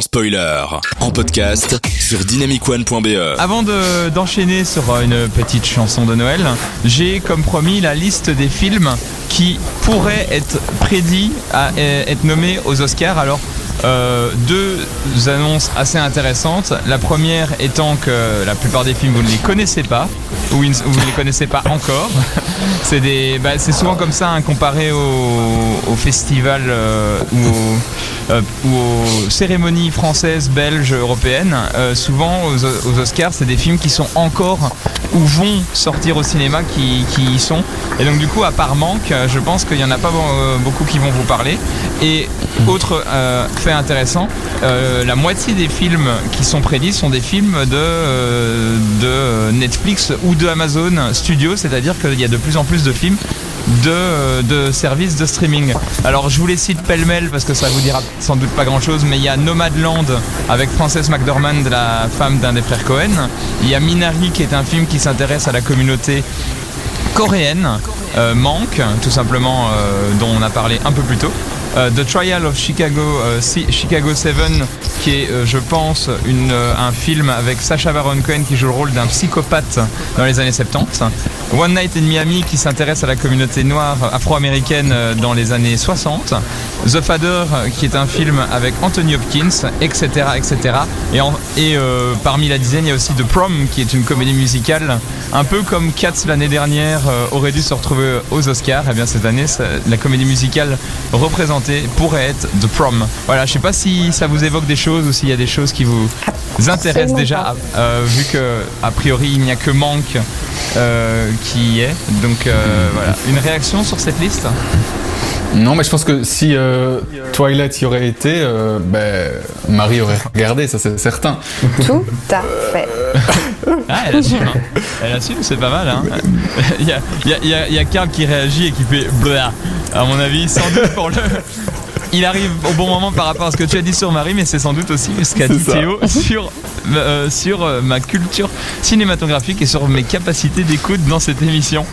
spoiler. En podcast sur dynamicone.be. Avant de- d'enchaîner sur euh, une petite chanson de Noël, j'ai comme promis la liste des films qui pourraient être prédits à euh, être nommés aux Oscars. Alors, euh, deux annonces assez intéressantes. La première étant que la plupart des films vous ne les connaissez pas ou vous ne les connaissez pas encore. C'est des, bah, c'est souvent comme ça hein, comparé au, festival ou, au- euh, ou aux cérémonies françaises, belges, européennes. Euh, souvent aux, Oscars, c'est des films qui sont encore ou vont sortir au cinéma qui, qui y sont. Et donc du coup, à part Manque, euh, je pense qu'il n'y en a pas euh, beaucoup qui vont vous parler. Et autre fait intéressant, la moitié des films qui sont prédits sont des films de, de Netflix ou de Amazon Studios, c'est-à-dire qu'il y a de plus en plus de films de, euh, de services de streaming. Alors je vous les cite pêle-mêle parce que ça vous dira sans doute pas grand-chose, mais il y a Nomadland avec Frances McDormand, la femme d'un des frères Cohen. Il y a Minari qui est un film qui s'intéresse à la communauté coréenne, euh, Manque, tout simplement, euh, dont on a parlé un peu plus tôt. Euh, The Trial of Chicago, euh, Chicago 7, qui est, euh, je pense, un film avec Sacha Baron Cohen qui joue le rôle d'un psychopathe dans les années 70. One Night in Miami qui s'intéresse à la communauté noire afro-américaine dans les années 60. The Father qui est un film avec Anthony Hopkins, etc. etc. Et, parmi la dizaine, il y a aussi The Prom qui est une comédie musicale, un peu comme Cats l'année dernière aurait dû se retrouver aux Oscars. Et bien cette année, la comédie musicale pourrait être The Prom. Voilà, je sais pas si ça vous évoque des choses ou s'il y a des choses qui vous intéressent déjà, euh, vu que a priori il n'y a que Manque euh, qui y est. Donc euh, voilà, une réaction sur cette liste? Non, mais je pense que si euh, Twilight y aurait été, euh, ben, Marie aurait regardé, ça c'est certain. Tout à fait. Ah, elle assume, hein. Elle assume, c'est pas mal, hein. Il y a, il y a- il y a- il y a Karl qui réagit et qui fait blah. À mon avis, sans doute pour le. Il arrive au bon moment par rapport à ce que tu as dit sur Marie, mais c'est sans doute aussi ce qu'a dit ça. Théo sur, euh, sur euh, ma culture cinématographique et sur mes capacités d'écoute dans cette émission.